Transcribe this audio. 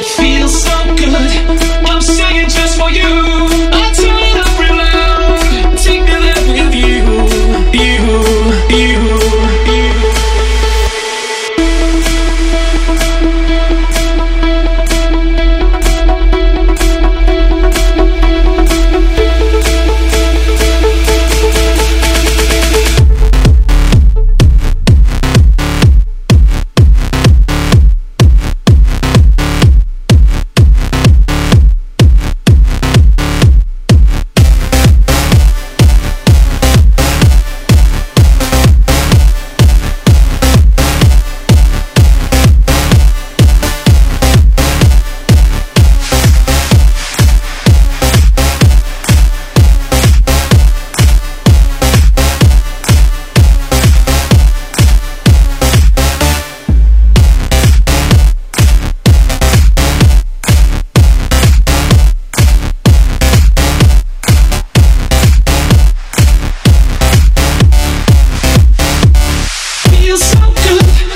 It feels so good. I'm singing just for you. so good.